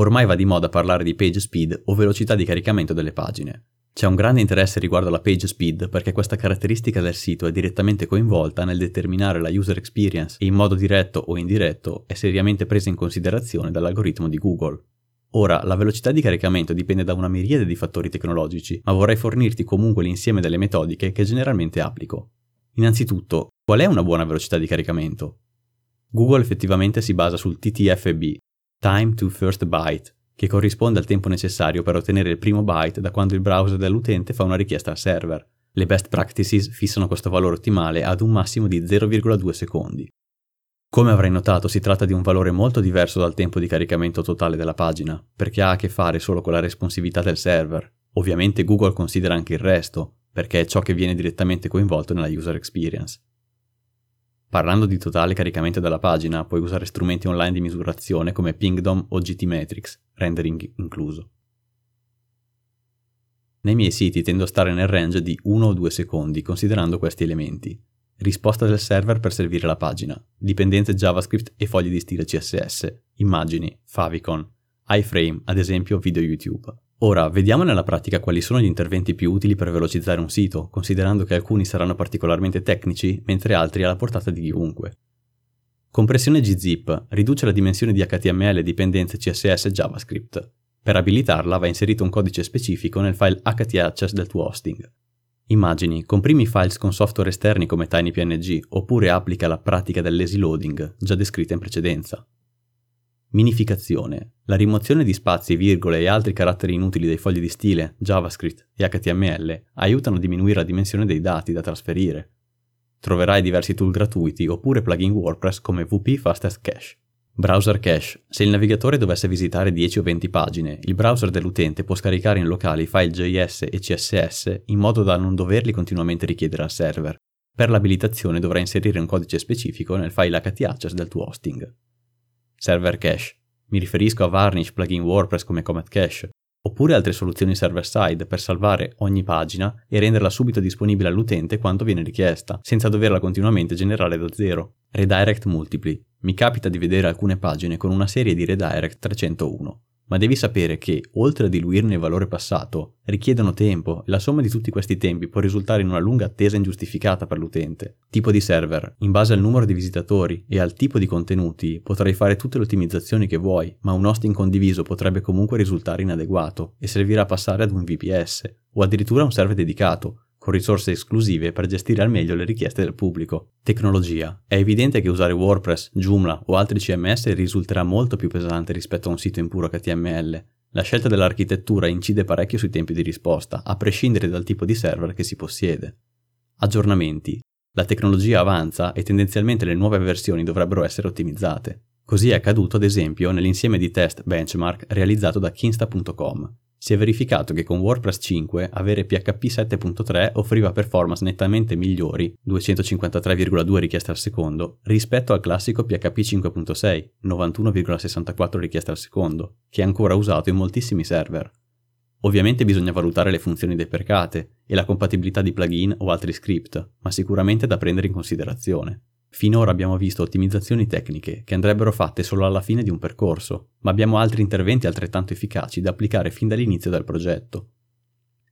Ormai va di moda parlare di page speed o velocità di caricamento delle pagine. C'è un grande interesse riguardo alla page speed perché questa caratteristica del sito è direttamente coinvolta nel determinare la user experience e in modo diretto o indiretto è seriamente presa in considerazione dall'algoritmo di Google. Ora, la velocità di caricamento dipende da una miriade di fattori tecnologici, ma vorrei fornirti comunque l'insieme delle metodiche che generalmente applico. Innanzitutto, qual è una buona velocità di caricamento? Google effettivamente si basa sul TTFB, Time to First Byte, che corrisponde al tempo necessario per ottenere il primo byte da quando il browser dell'utente fa una richiesta al server. Le best practices fissano questo valore ottimale ad un massimo di 0,2 secondi. Come avrai notato si tratta di un valore molto diverso dal tempo di caricamento totale della pagina, perché ha a che fare solo con la responsività del server. Ovviamente Google considera anche il resto, perché è ciò che viene direttamente coinvolto nella user experience. Parlando di totale caricamento della pagina, puoi usare strumenti online di misurazione come Pingdom o GTmetrix, rendering incluso. Nei miei siti tendo a stare nel range di 1 o 2 secondi considerando questi elementi. Risposta del server per servire la pagina, dipendenze JavaScript e fogli di stile CSS, immagini, favicon, iframe, ad esempio video YouTube. Ora, vediamo nella pratica quali sono gli interventi più utili per velocizzare un sito, considerando che alcuni saranno particolarmente tecnici, mentre altri alla portata di chiunque. Compressione gzip riduce la dimensione di HTML dipendenze CSS e JavaScript. Per abilitarla va inserito un codice specifico nel file htaccess del tuo hosting. Immagini, comprimi files con software esterni come TinyPNG oppure applica la pratica del lazy loading, già descritta in precedenza. Minificazione. La rimozione di spazi, virgole e altri caratteri inutili dai fogli di stile, JavaScript e HTML aiutano a diminuire la dimensione dei dati da trasferire. Troverai diversi tool gratuiti oppure plugin WordPress come WP Fastest Cache. Browser Cache. Se il navigatore dovesse visitare 10 o 20 pagine, il browser dell'utente può scaricare in locale i file JS e CSS in modo da non doverli continuamente richiedere al server. Per l'abilitazione dovrai inserire un codice specifico nel file htaccess del tuo hosting. Server Cache. Mi riferisco a Varnish, plugin WordPress come Comet Cache, oppure altre soluzioni server-side per salvare ogni pagina e renderla subito disponibile all'utente quando viene richiesta, senza doverla continuamente generare da zero. Redirect multipli. Mi capita di vedere alcune pagine con una serie di redirect 301 ma devi sapere che, oltre a diluirne il valore passato, richiedono tempo e la somma di tutti questi tempi può risultare in una lunga attesa ingiustificata per l'utente. Tipo di server. In base al numero di visitatori e al tipo di contenuti potrai fare tutte le ottimizzazioni che vuoi, ma un hosting condiviso potrebbe comunque risultare inadeguato e servirà a passare ad un VPS o addirittura a un server dedicato, con risorse esclusive per gestire al meglio le richieste del pubblico. Tecnologia. È evidente che usare WordPress, Joomla o altri CMS risulterà molto più pesante rispetto a un sito in puro HTML. La scelta dell'architettura incide parecchio sui tempi di risposta, a prescindere dal tipo di server che si possiede. Aggiornamenti. La tecnologia avanza e tendenzialmente le nuove versioni dovrebbero essere ottimizzate. Così è accaduto ad esempio nell'insieme di test benchmark realizzato da kinsta.com, si è verificato che con WordPress 5 avere PHP 7.3 offriva performance nettamente migliori, 253,2 richieste al secondo, rispetto al classico PHP 5.6, 91,64 richieste al secondo, che è ancora usato in moltissimi server. Ovviamente bisogna valutare le funzioni deprecate e la compatibilità di plugin o altri script, ma sicuramente da prendere in considerazione. Finora abbiamo visto ottimizzazioni tecniche che andrebbero fatte solo alla fine di un percorso, ma abbiamo altri interventi altrettanto efficaci da applicare fin dall'inizio del progetto.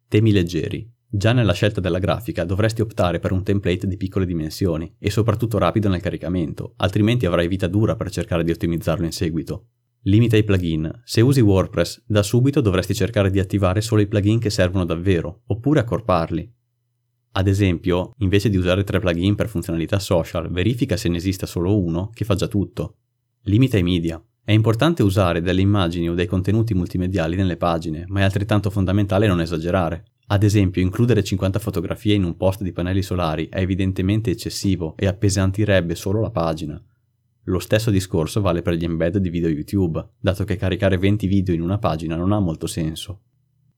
Temi leggeri. Già nella scelta della grafica dovresti optare per un template di piccole dimensioni e soprattutto rapido nel caricamento, altrimenti avrai vita dura per cercare di ottimizzarlo in seguito. Limita i plugin. Se usi WordPress, da subito dovresti cercare di attivare solo i plugin che servono davvero, oppure accorparli, ad esempio, invece di usare tre plugin per funzionalità social, verifica se ne esista solo uno che fa già tutto. Limita i media. È importante usare delle immagini o dei contenuti multimediali nelle pagine, ma è altrettanto fondamentale non esagerare. Ad esempio, includere 50 fotografie in un post di pannelli solari è evidentemente eccessivo e appesantirebbe solo la pagina. Lo stesso discorso vale per gli embed di video YouTube, dato che caricare 20 video in una pagina non ha molto senso.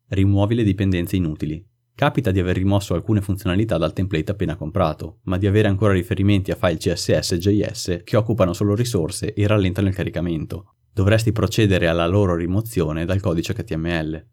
Rimuovi le dipendenze inutili. Capita di aver rimosso alcune funzionalità dal template appena comprato, ma di avere ancora riferimenti a file CSS e JS che occupano solo risorse e rallentano il caricamento. Dovresti procedere alla loro rimozione dal codice HTML.